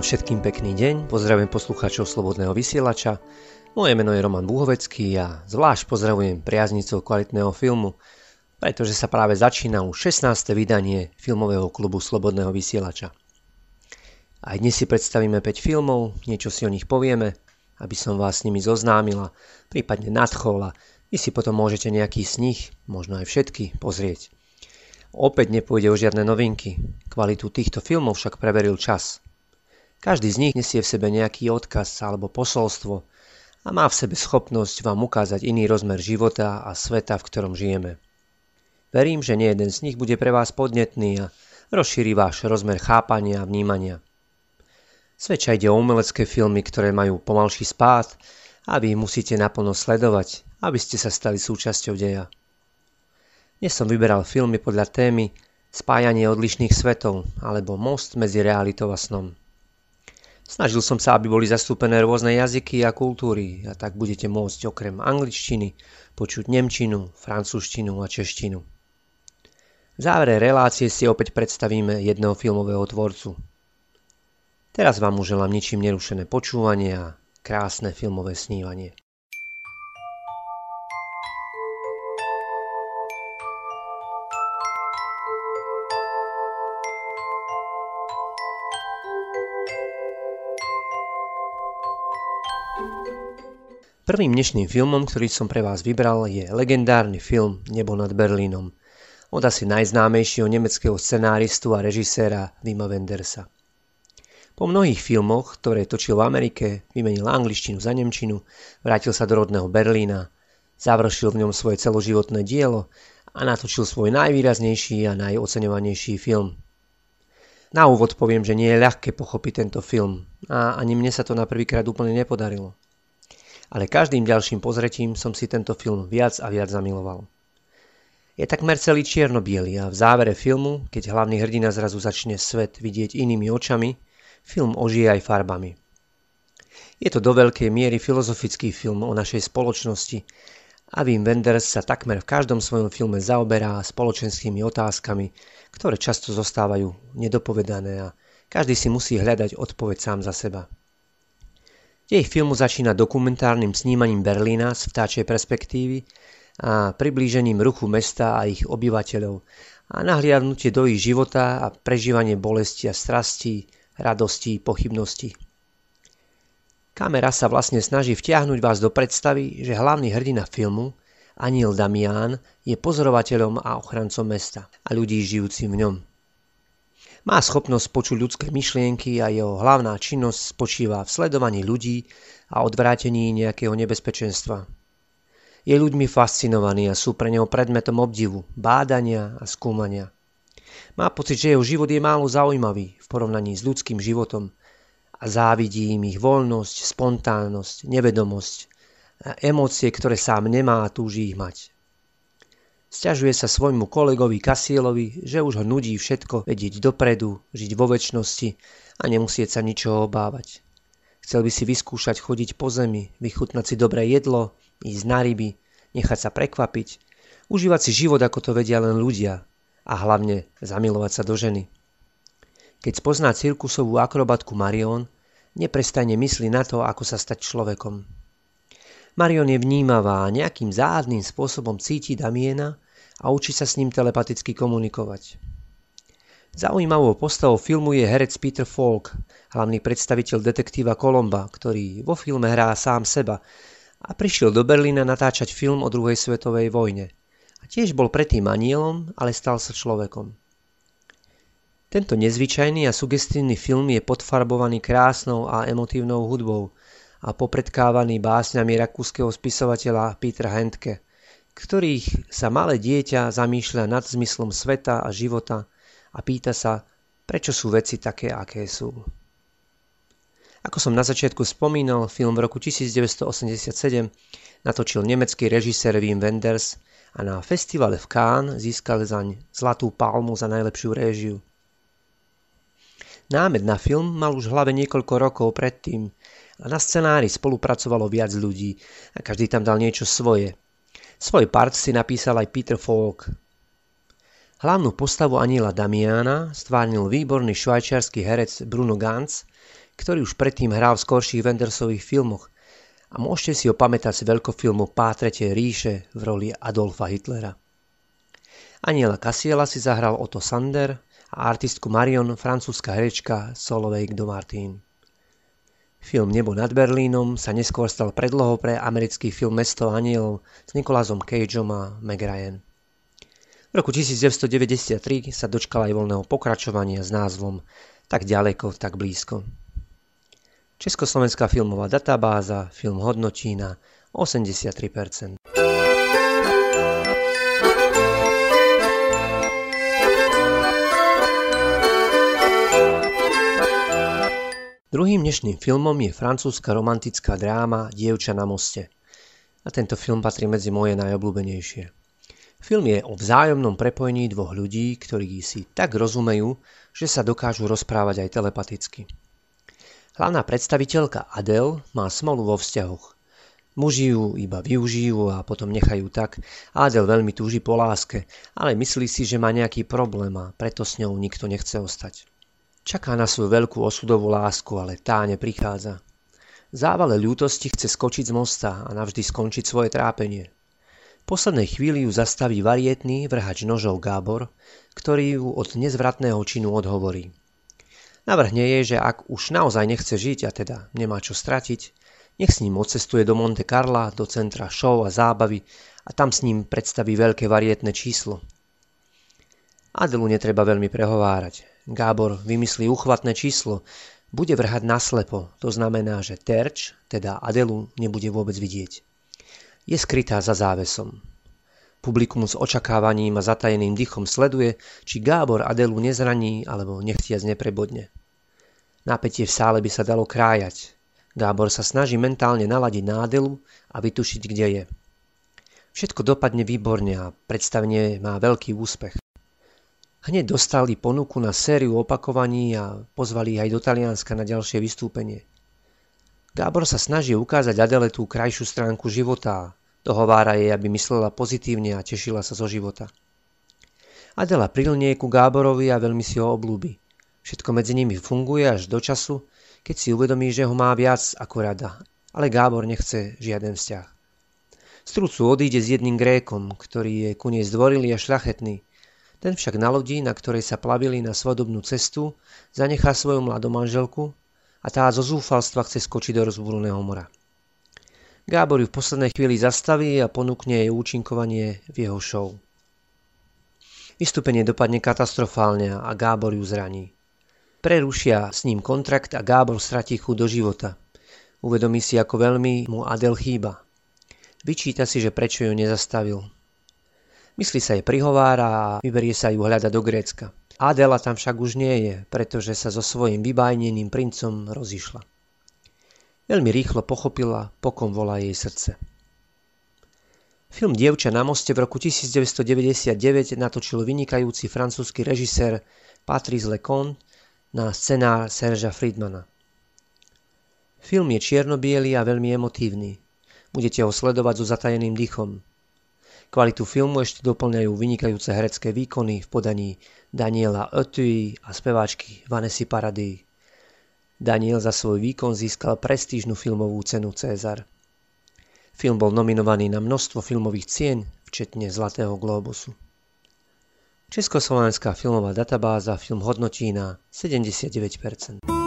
Želám všetkým pekný deň, pozdravujem poslucháčov Slobodného vysielača. Moje meno je Roman Búhovecký a zvlášť pozdravujem priaznicov kvalitného filmu, pretože sa práve začína už 16. vydanie filmového klubu Slobodného vysielača. Aj dnes si predstavíme 5 filmov, niečo si o nich povieme, aby som vás s nimi zoznámila, prípadne nadchol a vy si potom môžete nejaký z nich, možno aj všetky, pozrieť. Opäť nepôjde o žiadne novinky, kvalitu týchto filmov však preveril čas – každý z nich nesie v sebe nejaký odkaz alebo posolstvo a má v sebe schopnosť vám ukázať iný rozmer života a sveta, v ktorom žijeme. Verím, že nie jeden z nich bude pre vás podnetný a rozšíri váš rozmer chápania a vnímania. Svedča ide o umelecké filmy, ktoré majú pomalší spád a vy ich musíte naplno sledovať, aby ste sa stali súčasťou deja. Dnes som vyberal filmy podľa témy Spájanie odlišných svetov alebo Most medzi realitou a snom. Snažil som sa, aby boli zastúpené rôzne jazyky a kultúry a tak budete môcť okrem angličtiny počuť nemčinu, francúzštinu a češtinu. V závere relácie si opäť predstavíme jedného filmového tvorcu. Teraz vám už želám ničím nerušené počúvanie a krásne filmové snívanie. Prvým dnešným filmom, ktorý som pre vás vybral, je legendárny film Nebo nad Berlínom od asi najznámejšieho nemeckého scenáristu a režiséra Vima Wendersa. Po mnohých filmoch, ktoré točil v Amerike, vymenil angličtinu za nemčinu, vrátil sa do rodného Berlína, završil v ňom svoje celoživotné dielo a natočil svoj najvýraznejší a najoceňovanejší film. Na úvod poviem, že nie je ľahké pochopiť tento film a ani mne sa to na prvýkrát úplne nepodarilo ale každým ďalším pozretím som si tento film viac a viac zamiloval. Je takmer celý čierno a v závere filmu, keď hlavný hrdina zrazu začne svet vidieť inými očami, film ožije aj farbami. Je to do veľkej miery filozofický film o našej spoločnosti a Wim Wenders sa takmer v každom svojom filme zaoberá spoločenskými otázkami, ktoré často zostávajú nedopovedané a každý si musí hľadať odpoveď sám za seba. Dej filmu začína dokumentárnym snímaním Berlína z vtáčej perspektívy a priblížením ruchu mesta a ich obyvateľov a nahliadnutie do ich života a prežívanie bolesti a strastí, radostí, pochybností. Kamera sa vlastne snaží vtiahnuť vás do predstavy, že hlavný hrdina filmu, Aniel Damián, je pozorovateľom a ochrancom mesta a ľudí žijúcim v ňom. Má schopnosť počuť ľudské myšlienky a jeho hlavná činnosť spočíva v sledovaní ľudí a odvrátení nejakého nebezpečenstva. Je ľuďmi fascinovaný a sú pre neho predmetom obdivu, bádania a skúmania. Má pocit, že jeho život je málo zaujímavý v porovnaní s ľudským životom a závidí im ich voľnosť, spontánnosť, nevedomosť a emócie, ktoré sám nemá a túži ich mať. Sťažuje sa svojmu kolegovi Kasielovi, že už ho nudí všetko vedieť dopredu, žiť vo väčšnosti a nemusieť sa ničoho obávať. Chcel by si vyskúšať chodiť po zemi, vychutnať si dobré jedlo, ísť na ryby, nechať sa prekvapiť, užívať si život, ako to vedia len ľudia a hlavne zamilovať sa do ženy. Keď spozná cirkusovú akrobatku Marion, neprestajne myslí na to, ako sa stať človekom. Marion je vnímavá nejakým záhadným spôsobom cíti Damiena a učí sa s ním telepaticky komunikovať. Zaujímavou postavou filmu je herec Peter Falk, hlavný predstaviteľ detektíva Kolomba, ktorý vo filme hrá sám seba a prišiel do Berlína natáčať film o druhej svetovej vojne. A tiež bol predtým anielom, ale stal sa človekom. Tento nezvyčajný a sugestívny film je podfarbovaný krásnou a emotívnou hudbou, a popredkávaný básňami rakúskeho spisovateľa Petra Handke, ktorých sa malé dieťa zamýšľa nad zmyslom sveta a života a pýta sa, prečo sú veci také, aké sú. Ako som na začiatku spomínal, film v roku 1987 natočil nemecký režisér Wim Wenders a na festivale v Cannes získal zaň Zlatú palmu za najlepšiu réžiu. Námed na film mal už v hlave niekoľko rokov predtým, a na scenári spolupracovalo viac ľudí a každý tam dal niečo svoje. Svoj part si napísal aj Peter Falk. Hlavnú postavu aniela Damiana stvárnil výborný švajčiarsky herec Bruno Ganz, ktorý už predtým hral v skorších Wendersových filmoch a môžete si ho pamätať z veľkofilmu Pátretie ríše v roli Adolfa Hitlera. Aniela Kasiela si zahral Otto Sander a artistku Marion francúzska herečka Solveig do Martin. Film Nebo nad Berlínom sa neskôr stal predlohou pre americký film Mesto anielov s Nikolázom Cageom a Meg Ryan. V roku 1993 sa dočkala aj voľného pokračovania s názvom Tak ďaleko, tak blízko. Československá filmová databáza film hodnotí na 83%. Druhým dnešným filmom je francúzska romantická dráma Dievča na moste. A tento film patrí medzi moje najobľúbenejšie. Film je o vzájomnom prepojení dvoch ľudí, ktorí si tak rozumejú, že sa dokážu rozprávať aj telepaticky. Hlavná predstaviteľka Adele má smolu vo vzťahoch. Muži ju iba využijú a potom nechajú tak. Adele veľmi túži po láske, ale myslí si, že má nejaký problém a preto s ňou nikto nechce ostať. Čaká na svoju veľkú osudovú lásku, ale tá neprichádza. V závale ľútosti chce skočiť z mosta a navždy skončiť svoje trápenie poslednej chvíli ju zastaví varietný vrhač nožov Gábor, ktorý ju od nezvratného činu odhovorí. Navrhne jej, že ak už naozaj nechce žiť a teda nemá čo stratiť, nech s ním odcestuje do Monte Carla, do centra show a zábavy a tam s ním predstaví veľké varietné číslo. Adelu netreba veľmi prehovárať. Gábor vymyslí uchvatné číslo, bude vrhať naslepo, to znamená, že terč, teda Adelu, nebude vôbec vidieť je skrytá za závesom. Publikum s očakávaním a zatajeným dychom sleduje, či Gábor Adelu nezraní alebo nechtiac neprebodne. Napätie v sále by sa dalo krájať. Gábor sa snaží mentálne naladiť na Adelu a vytušiť, kde je. Všetko dopadne výborne a predstavenie má veľký úspech. Hneď dostali ponuku na sériu opakovaní a pozvali aj do Talianska na ďalšie vystúpenie. Gábor sa snaží ukázať Adele tú krajšiu stránku života Dohovára jej, aby myslela pozitívne a tešila sa zo života. Adela prilnie ku Gáborovi a veľmi si ho oblúbi. Všetko medzi nimi funguje až do času, keď si uvedomí, že ho má viac ako rada, ale Gábor nechce žiaden vzťah. Z trucu odíde s jedným Grékom, ktorý je ku nej zdvorilý a šľachetný. Ten však na lodi, na ktorej sa plavili na svadobnú cestu, zanechá svoju mladú manželku a tá zo zúfalstva chce skočiť do rozbúrneho mora. Gábor ju v poslednej chvíli zastaví a ponúkne jej účinkovanie v jeho show. Vystúpenie dopadne katastrofálne a Gábor ju zraní. Prerušia s ním kontrakt a Gábor stratí chuť do života. Uvedomí si, ako veľmi mu Adel chýba. Vyčíta si, že prečo ju nezastavil. Myslí sa jej prihovára a vyberie sa ju hľadať do Grécka. Adela tam však už nie je, pretože sa so svojím vybajneným princom rozišla. Veľmi rýchlo pochopila, pokom volá jej srdce. Film Dievča na moste v roku 1999 natočil vynikajúci francúzsky režisér Patrice Lecon na scenár Serža Friedmana. Film je čierno a veľmi emotívny. Budete ho sledovať so zatajeným dychom. Kvalitu filmu ešte doplňajú vynikajúce herecké výkony v podaní Daniela Ötui a speváčky Vanessy Paradis. Daniel za svoj výkon získal prestížnu filmovú cenu César. Film bol nominovaný na množstvo filmových cien, včetne Zlatého globusu. Československá filmová databáza film hodnotí na 79%.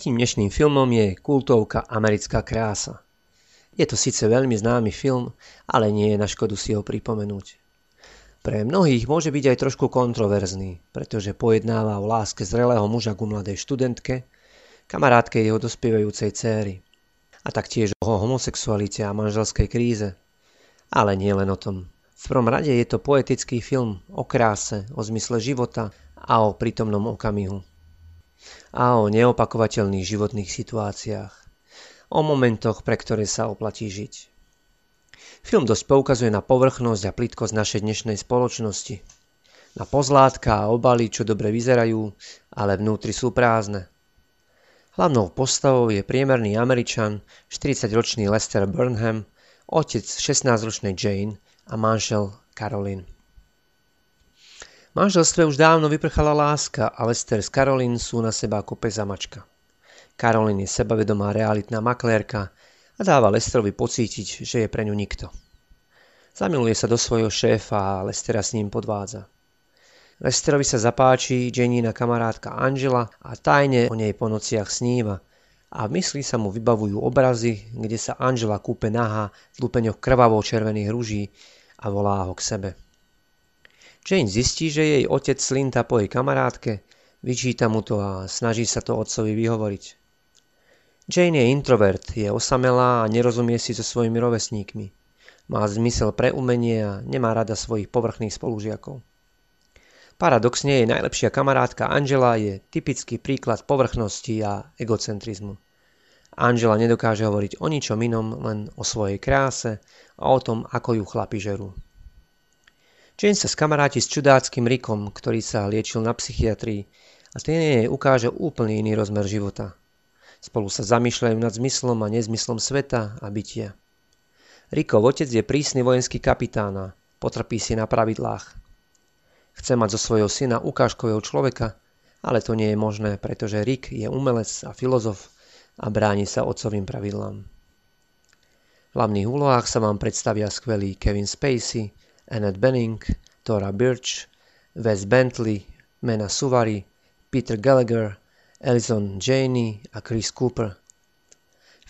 Tretím dnešným filmom je kultovka Americká krása. Je to síce veľmi známy film, ale nie je na škodu si ho pripomenúť. Pre mnohých môže byť aj trošku kontroverzný, pretože pojednáva o láske zrelého muža ku mladej študentke, kamarátke jeho dospievajúcej céry a taktiež o homosexualite a manželskej kríze. Ale nie len o tom. V prvom rade je to poetický film o kráse, o zmysle života a o prítomnom okamihu. A o neopakovateľných životných situáciách. O momentoch, pre ktoré sa oplatí žiť. Film dosť poukazuje na povrchnosť a plitkosť našej dnešnej spoločnosti. Na pozlátka a obaly, čo dobre vyzerajú, ale vnútri sú prázdne. Hlavnou postavou je priemerný Američan, 40-ročný Lester Burnham, otec 16-ročnej Jane a manžel Caroline. Manželstve už dávno vyprchala láska a Lester s Caroline sú na seba ako pes mačka. Caroline je sebavedomá realitná maklérka a dáva Lesterovi pocítiť, že je pre ňu nikto. Zamiluje sa do svojho šéfa a Lestera s ním podvádza. Lesterovi sa zapáči Janina kamarátka Angela a tajne o nej po nociach sníva a v mysli sa mu vybavujú obrazy, kde sa Angela kúpe naha v lupeňoch krvavo červených rúží a volá ho k sebe. Jane zistí, že jej otec slinta po jej kamarátke, vyčíta mu to a snaží sa to otcovi vyhovoriť. Jane je introvert, je osamelá a nerozumie si so svojimi rovesníkmi. Má zmysel pre umenie a nemá rada svojich povrchných spolužiakov. Paradoxne jej najlepšia kamarátka Angela je typický príklad povrchnosti a egocentrizmu. Angela nedokáže hovoriť o ničom inom, len o svojej kráse a o tom, ako ju chlapi žerú. Jane sa skamaráti s čudáckým Rickom, ktorý sa liečil na psychiatrii a ten jej ukáže úplne iný rozmer života. Spolu sa zamýšľajú nad zmyslom a nezmyslom sveta a bytia. Rickov otec je prísny vojenský kapitán a potrpí si na pravidlách. Chce mať zo svojho syna ukážkového človeka, ale to nie je možné, pretože Rick je umelec a filozof a bráni sa otcovým pravidlám. V hlavných úlohách sa vám predstavia skvelí Kevin Spacey, Annette Bening, Tora Birch, Wes Bentley, Mena Suvari, Peter Gallagher, Alison Janey a Chris Cooper.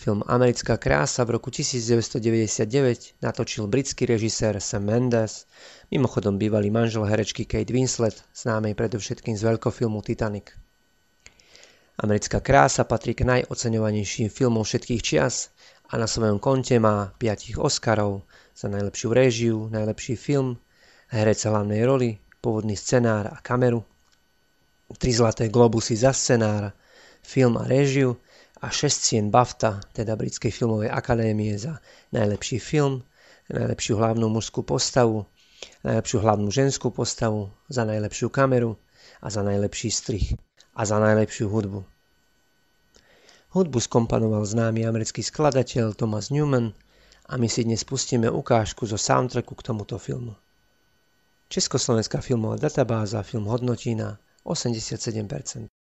Film Americká krása v roku 1999 natočil britský režisér Sam Mendes, mimochodom bývalý manžel herečky Kate Winslet, známej predovšetkým z veľkofilmu Titanic. Americká krása patrí k najoceňovanejším filmom všetkých čias a na svojom konte má 5 Oscarov za najlepšiu réžiu, najlepší film, herec hlavnej roli, pôvodný scenár a kameru, 3 zlaté globusy za scenár, film a réžiu a 6 cien BAFTA, teda Britskej filmovej akadémie za najlepší film, najlepšiu hlavnú mužskú postavu, najlepšiu hlavnú ženskú postavu, za najlepšiu kameru a za najlepší strih a za najlepšiu hudbu. Hudbu skomponoval známy americký skladateľ Thomas Newman a my si dnes pustíme ukážku zo soundtracku k tomuto filmu. Československá filmová databáza film hodnotí na 87%.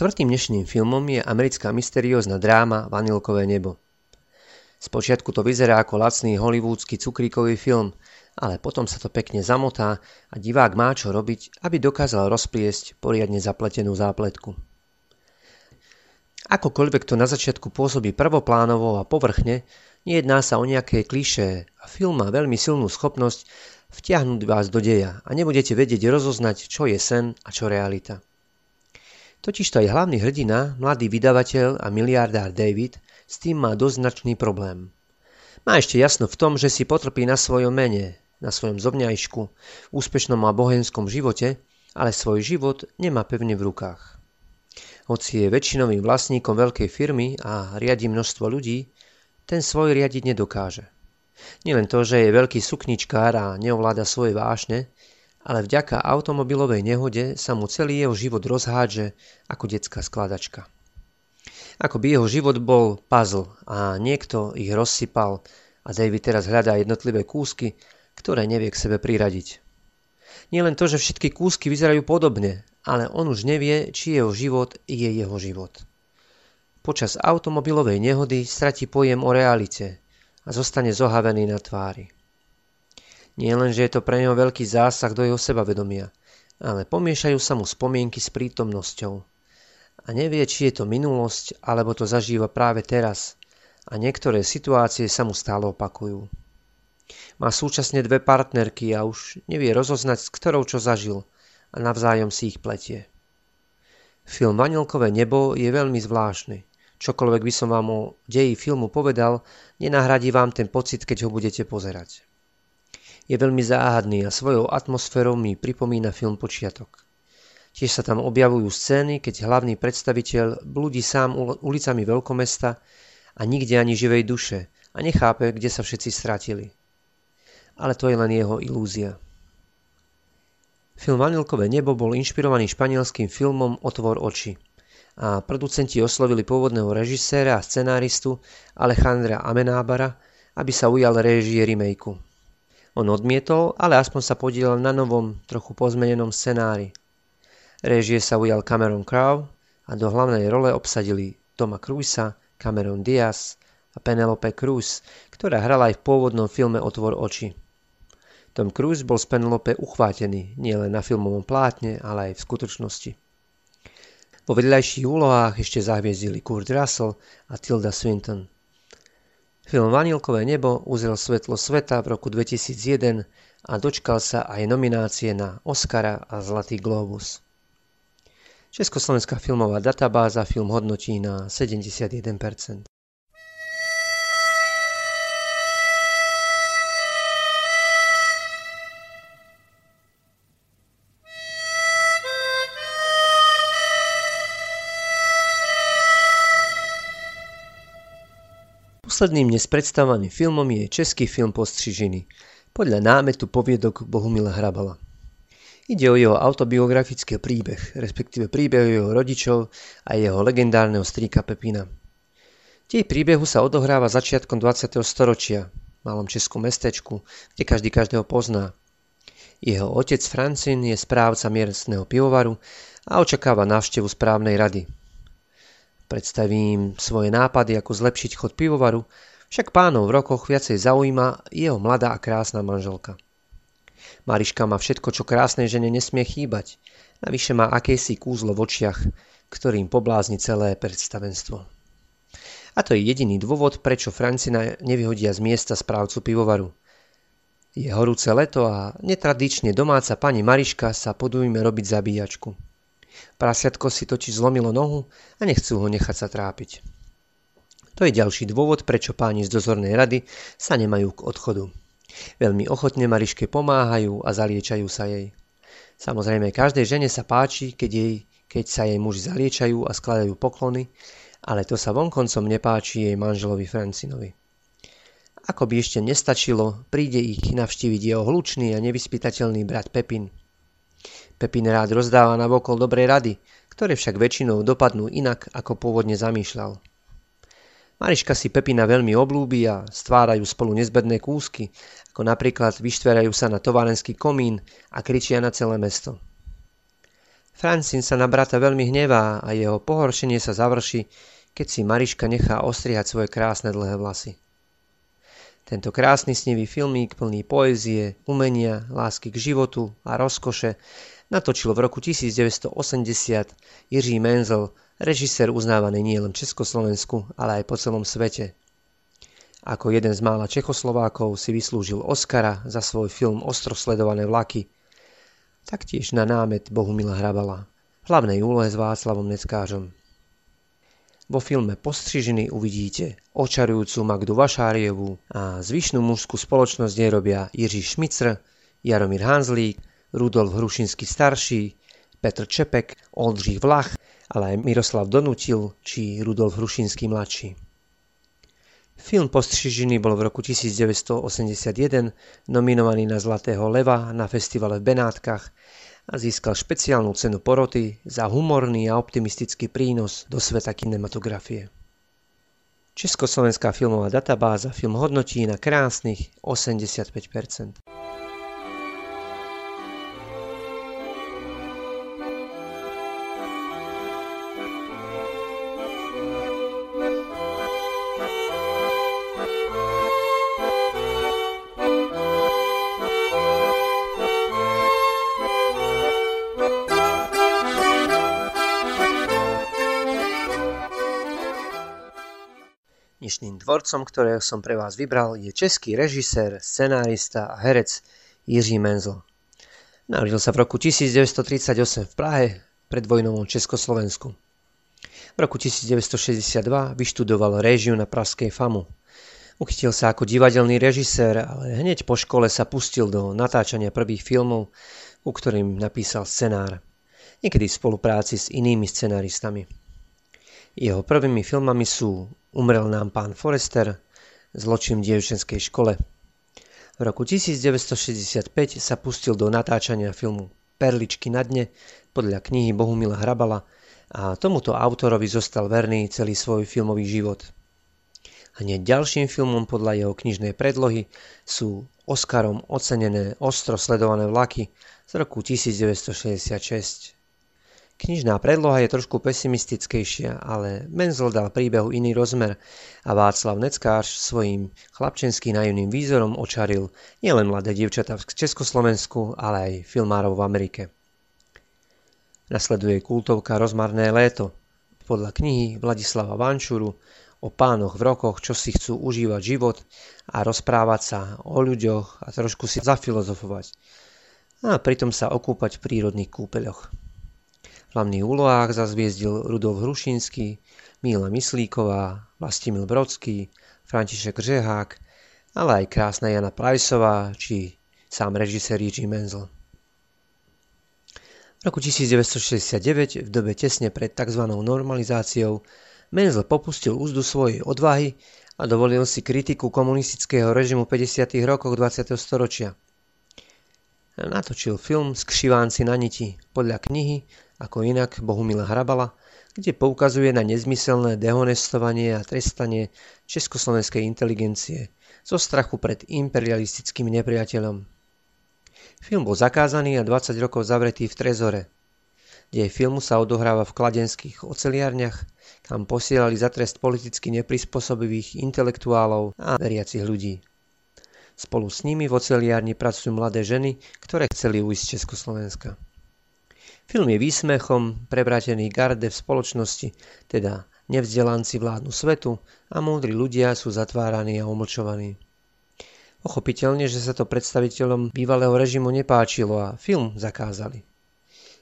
Štvrtým dnešným filmom je americká mysteriózna dráma Vanilkové nebo. Spočiatku to vyzerá ako lacný hollywoodsky cukríkový film, ale potom sa to pekne zamotá a divák má čo robiť, aby dokázal rozpliesť poriadne zapletenú zápletku. Akokoľvek to na začiatku pôsobí prvoplánovo a povrchne, nejedná sa o nejaké klišé a film má veľmi silnú schopnosť vtiahnuť vás do deja a nebudete vedieť rozoznať, čo je sen a čo realita. Totižto aj hlavný hrdina, mladý vydavateľ a miliardár David, s tým má dosť značný problém. Má ešte jasno v tom, že si potrpí na svojom mene, na svojom zobňajšku, úspešnom a bohenskom živote, ale svoj život nemá pevne v rukách. Hoci je väčšinovým vlastníkom veľkej firmy a riadi množstvo ľudí, ten svoj riadiť nedokáže. Nielen to, že je veľký sukničkár a neovláda svoje vášne, ale vďaka automobilovej nehode sa mu celý jeho život rozhádže ako detská skladačka. Ako by jeho život bol puzzle a niekto ich rozsypal a David teraz hľadá jednotlivé kúsky, ktoré nevie k sebe priradiť. Nie len to, že všetky kúsky vyzerajú podobne, ale on už nevie, či jeho život je jeho život. Počas automobilovej nehody stratí pojem o realite a zostane zohavený na tvári. Nie len, že je to pre neho veľký zásah do jeho sebavedomia, ale pomiešajú sa mu spomienky s prítomnosťou. A nevie, či je to minulosť, alebo to zažíva práve teraz. A niektoré situácie sa mu stále opakujú. Má súčasne dve partnerky a už nevie rozoznať, s ktorou čo zažil a navzájom si ich pletie. Film Vanilkové nebo je veľmi zvláštny. Čokoľvek by som vám o deji filmu povedal, nenahradí vám ten pocit, keď ho budete pozerať. Je veľmi záhadný a svojou atmosférou mi pripomína film Počiatok. Tiež sa tam objavujú scény, keď hlavný predstaviteľ blúdi sám ulicami veľkomesta a nikde ani živej duše a nechápe, kde sa všetci stratili. Ale to je len jeho ilúzia. Film Vanilkové nebo bol inšpirovaný španielským filmom Otvor oči a producenti oslovili pôvodného režiséra a scenáristu Alejandra Amenábara, aby sa ujal réžie remakeu. On odmietol, ale aspoň sa podielal na novom, trochu pozmenenom scenári. Réžie sa ujal Cameron Crowe a do hlavnej role obsadili Toma Cruisa, Cameron Diaz a Penelope Cruz, ktorá hrala aj v pôvodnom filme Otvor oči. Tom Cruise bol z Penelope uchvátený nielen na filmovom plátne, ale aj v skutočnosti. Vo vedľajších úlohách ešte zahviezdili Kurt Russell a Tilda Swinton. Film Vanilkové nebo uzrel svetlo sveta v roku 2001 a dočkal sa aj nominácie na Oscara a Zlatý globus. Československá filmová databáza film hodnotí na 71%. Posledným dnes predstavovaným filmom je český film Postřižiny, podľa námetu poviedok Bohumila Hrabala. Ide o jeho autobiografický príbeh, respektíve príbeh jeho rodičov a jeho legendárneho strýka Pepina. Tej príbehu sa odohráva začiatkom 20. storočia, v malom českom mestečku, kde každý každého pozná. Jeho otec Francin je správca miestneho pivovaru a očakáva návštevu správnej rady – Predstavím svoje nápady, ako zlepšiť chod pivovaru, však pánov v rokoch viacej zaujíma jeho mladá a krásna manželka. Mariška má všetko, čo krásnej žene nesmie chýbať. Navyše má akési kúzlo v očiach, ktorým poblázni celé predstavenstvo. A to je jediný dôvod, prečo Francina nevyhodia z miesta správcu pivovaru. Je horúce leto a netradične domáca pani Mariška sa podujme robiť zabíjačku. Prasiatko si totiž zlomilo nohu a nechcú ho nechať sa trápiť. To je ďalší dôvod, prečo páni z dozornej rady sa nemajú k odchodu. Veľmi ochotne Mariške pomáhajú a zaliečajú sa jej. Samozrejme, každej žene sa páči, keď, jej, keď sa jej muži zaliečajú a skladajú poklony, ale to sa vonkoncom nepáči jej manželovi Francinovi. Ako by ešte nestačilo, príde ich navštíviť jeho hlučný a nevyspytateľný brat Pepin – Pepin rád rozdáva na vokol dobré rady, ktoré však väčšinou dopadnú inak, ako pôvodne zamýšľal. Mariška si Pepina veľmi oblúbi a stvárajú spolu nezbedné kúsky, ako napríklad vyštverajú sa na továrenský komín a kričia na celé mesto. Francín sa na brata veľmi hnevá a jeho pohoršenie sa završí, keď si Mariška nechá ostrihať svoje krásne dlhé vlasy. Tento krásny snivý filmík plný poézie, umenia, lásky k životu a rozkoše natočil v roku 1980 Jiří Menzel, režisér uznávaný nielen Československu, ale aj po celom svete. Ako jeden z mála Čechoslovákov si vyslúžil Oscara za svoj film Ostro vlaky. Taktiež na námet Bohumila Hrabala. V hlavnej úlohe s Václavom Neckářom. Vo filme Postřižiny uvidíte očarujúcu Magdu Vašárievú a zvyšnú mužskú spoločnosť nerobia Jiří Šmicr, Jaromír Hanzlík, Rudolf Hrušinský starší, Petr Čepek, Oldřich Vlach, ale aj Miroslav Donutil či Rudolf Hrušinský mladší. Film Postřižiny bol v roku 1981 nominovaný na Zlatého leva na festivale v Benátkach a získal špeciálnu cenu poroty za humorný a optimistický prínos do sveta kinematografie. Československá filmová databáza film hodnotí na krásnych 85%. Tvorcom, ktorého som pre vás vybral, je český režisér, scenárista a herec Jiří Menzel. Narodil sa v roku 1938 v Prahe, pred vojnovom Československu. V roku 1962 vyštudoval réžiu na Pražskej FAMu. Uchytil sa ako divadelný režisér, ale hneď po škole sa pustil do natáčania prvých filmov, u ktorým napísal scenár. Niekedy v spolupráci s inými scenáristami. Jeho prvými filmami sú Umrel nám pán Forrester, Zločin v dievčenskej škole. V roku 1965 sa pustil do natáčania filmu Perličky na dne podľa knihy Bohumila Hrabala a tomuto autorovi zostal verný celý svoj filmový život. Hneď ďalším filmom podľa jeho knižnej predlohy sú Oscarom ocenené ostro sledované vlaky z roku 1966. Knižná predloha je trošku pesimistickejšia, ale Menzel dal príbehu iný rozmer a Václav Neckář svojím chlapčenským naivným výzorom očaril nielen mladé dievčatá v Československu, ale aj filmárov v Amerike. Nasleduje kultovka Rozmarné léto podľa knihy Vladislava Vančuru o pánoch v rokoch, čo si chcú užívať život a rozprávať sa o ľuďoch a trošku si zafilozofovať a pritom sa okúpať v prírodných kúpeľoch hlavných úlohách zazviezdil Rudolf Hrušinský, Míla Myslíková, Vlastimil Brodský, František Řehák, ale aj krásna Jana Plajsová či sám režisér Jiří Menzel. V roku 1969, v dobe tesne pred tzv. normalizáciou, Menzel popustil úzdu svojej odvahy a dovolil si kritiku komunistického režimu 50. rokoch 20. storočia. Natočil film Skřivánci na niti podľa knihy ako inak Bohumila Hrabala, kde poukazuje na nezmyselné dehonestovanie a trestanie československej inteligencie zo strachu pred imperialistickým nepriateľom. Film bol zakázaný a 20 rokov zavretý v Trezore. Dej filmu sa odohráva v kladenských oceliarniach, kam posielali za trest politicky neprispôsobivých intelektuálov a veriacich ľudí. Spolu s nimi v oceliárni pracujú mladé ženy, ktoré chceli ujsť z Československa. Film je výsmechom prevrátený garde v spoločnosti, teda nevzdelanci vládnu svetu a múdri ľudia sú zatváraní a umlčovaní. Pochopiteľne, že sa to predstaviteľom bývalého režimu nepáčilo a film zakázali.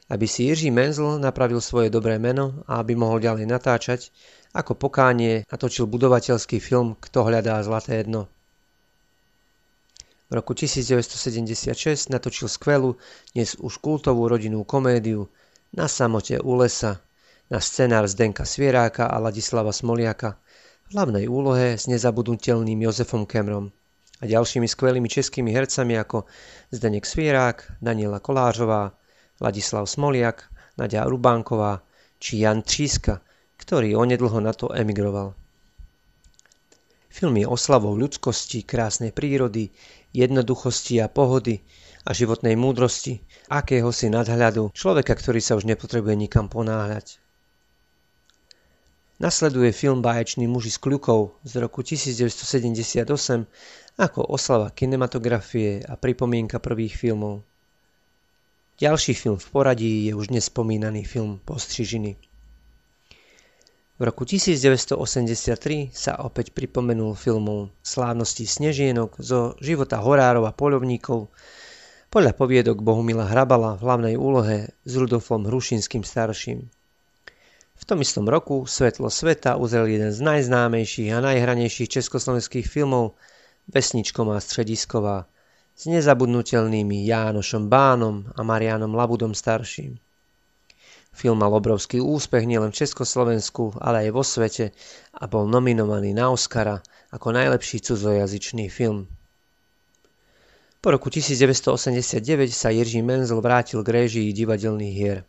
Aby si Jiří Menzel napravil svoje dobré meno a aby mohol ďalej natáčať, ako pokánie natočil budovateľský film Kto hľadá zlaté dno. V roku 1976 natočil skvelú, dnes už kultovú rodinnú komédiu Na samote u lesa na scenár Zdenka Svieráka a Ladislava Smoliaka v hlavnej úlohe s nezabudnutelným Jozefom Kemrom a ďalšími skvelými českými hercami ako Zdenek Svierák, Daniela Kolářová, Ladislav Smoliak, Nadia Rubánková či Jan Tříska, ktorý onedlho na to emigroval. Film je oslavou ľudskosti, krásnej prírody, jednoduchosti a pohody a životnej múdrosti, akéhosi nadhľadu, človeka, ktorý sa už nepotrebuje nikam ponáhľať. Nasleduje film Báječný muži s kľukou z roku 1978 ako oslava kinematografie a pripomienka prvých filmov. Ďalší film v poradí je už nespomínaný film Postřižiny. V roku 1983 sa opäť pripomenul filmom Slávnosti snežienok zo života horárov a poľovníkov podľa poviedok Bohumila Hrabala v hlavnej úlohe s Rudolfom Hrušinským starším. V tom istom roku Svetlo sveta uzrel jeden z najznámejších a najhranejších československých filmov Vesničková stredisková s nezabudnutelnými Jánošom Bánom a Marianom Labudom starším. Film mal obrovský úspech nielen v Československu, ale aj vo svete a bol nominovaný na Oscara ako najlepší cudzojazyčný film. Po roku 1989 sa Jiří Menzel vrátil k réžii divadelných hier.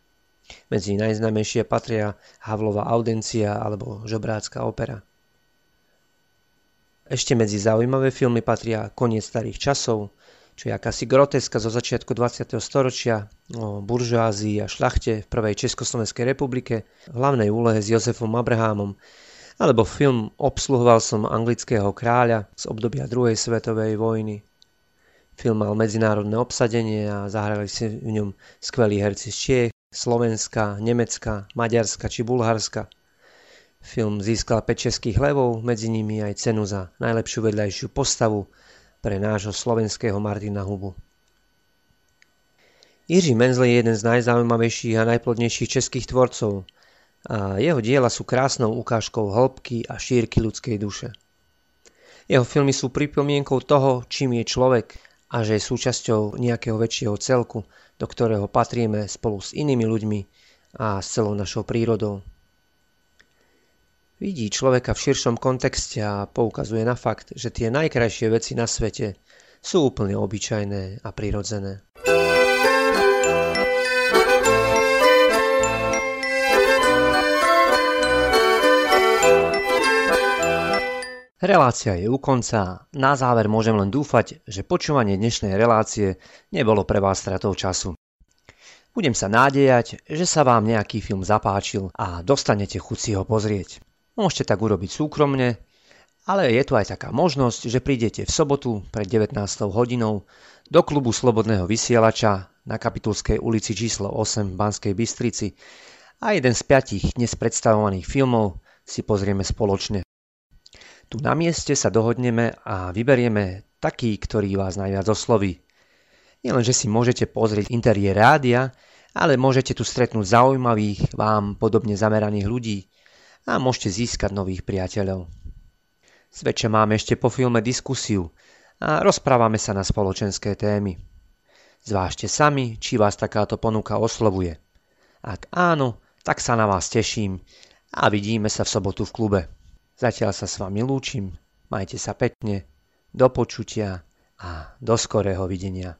Medzi najznámejšie patria Havlova audencia alebo Žobrácka opera. Ešte medzi zaujímavé filmy patria Koniec starých časov, čo je akási groteska zo začiatku 20. storočia o buržoázii a šľachte v prvej Československej republike v hlavnej úlohe s Jozefom Abrahámom, alebo film Obsluhoval som anglického kráľa z obdobia druhej svetovej vojny. Film mal medzinárodné obsadenie a zahrali si v ňom skvelí herci z Čiech, Slovenska, Nemecka, Maďarska či Bulharska. Film získal 5 českých levov, medzi nimi aj cenu za najlepšiu vedľajšiu postavu pre nášho slovenského Martina Hubu. Jiří Menzl je jeden z najzaujímavejších a najplodnejších českých tvorcov a jeho diela sú krásnou ukážkou hĺbky a šírky ľudskej duše. Jeho filmy sú pripomienkou toho, čím je človek a že je súčasťou nejakého väčšieho celku, do ktorého patríme spolu s inými ľuďmi a s celou našou prírodou. Vidí človeka v širšom kontexte a poukazuje na fakt, že tie najkrajšie veci na svete sú úplne obyčajné a prirodzené. Relácia je u konca. Na záver môžem len dúfať, že počúvanie dnešnej relácie nebolo pre vás stratou času. Budem sa nádejať, že sa vám nejaký film zapáčil a dostanete chuť si ho pozrieť. Môžete tak urobiť súkromne, ale je tu aj taká možnosť, že prídete v sobotu pred 19. hodinou do klubu Slobodného vysielača na Kapitulskej ulici číslo 8 v Banskej Bystrici a jeden z piatich dnes predstavovaných filmov si pozrieme spoločne. Tu na mieste sa dohodneme a vyberieme taký, ktorý vás najviac osloví. Nielen, že si môžete pozrieť interiér rádia, ale môžete tu stretnúť zaujímavých, vám podobne zameraných ľudí, a môžete získať nových priateľov. Zväčša máme ešte po filme diskusiu a rozprávame sa na spoločenské témy. Zvážte sami, či vás takáto ponuka oslovuje. Ak áno, tak sa na vás teším a vidíme sa v sobotu v klube. Zatiaľ sa s vami lúčim, majte sa pekne, do počutia a do skorého videnia.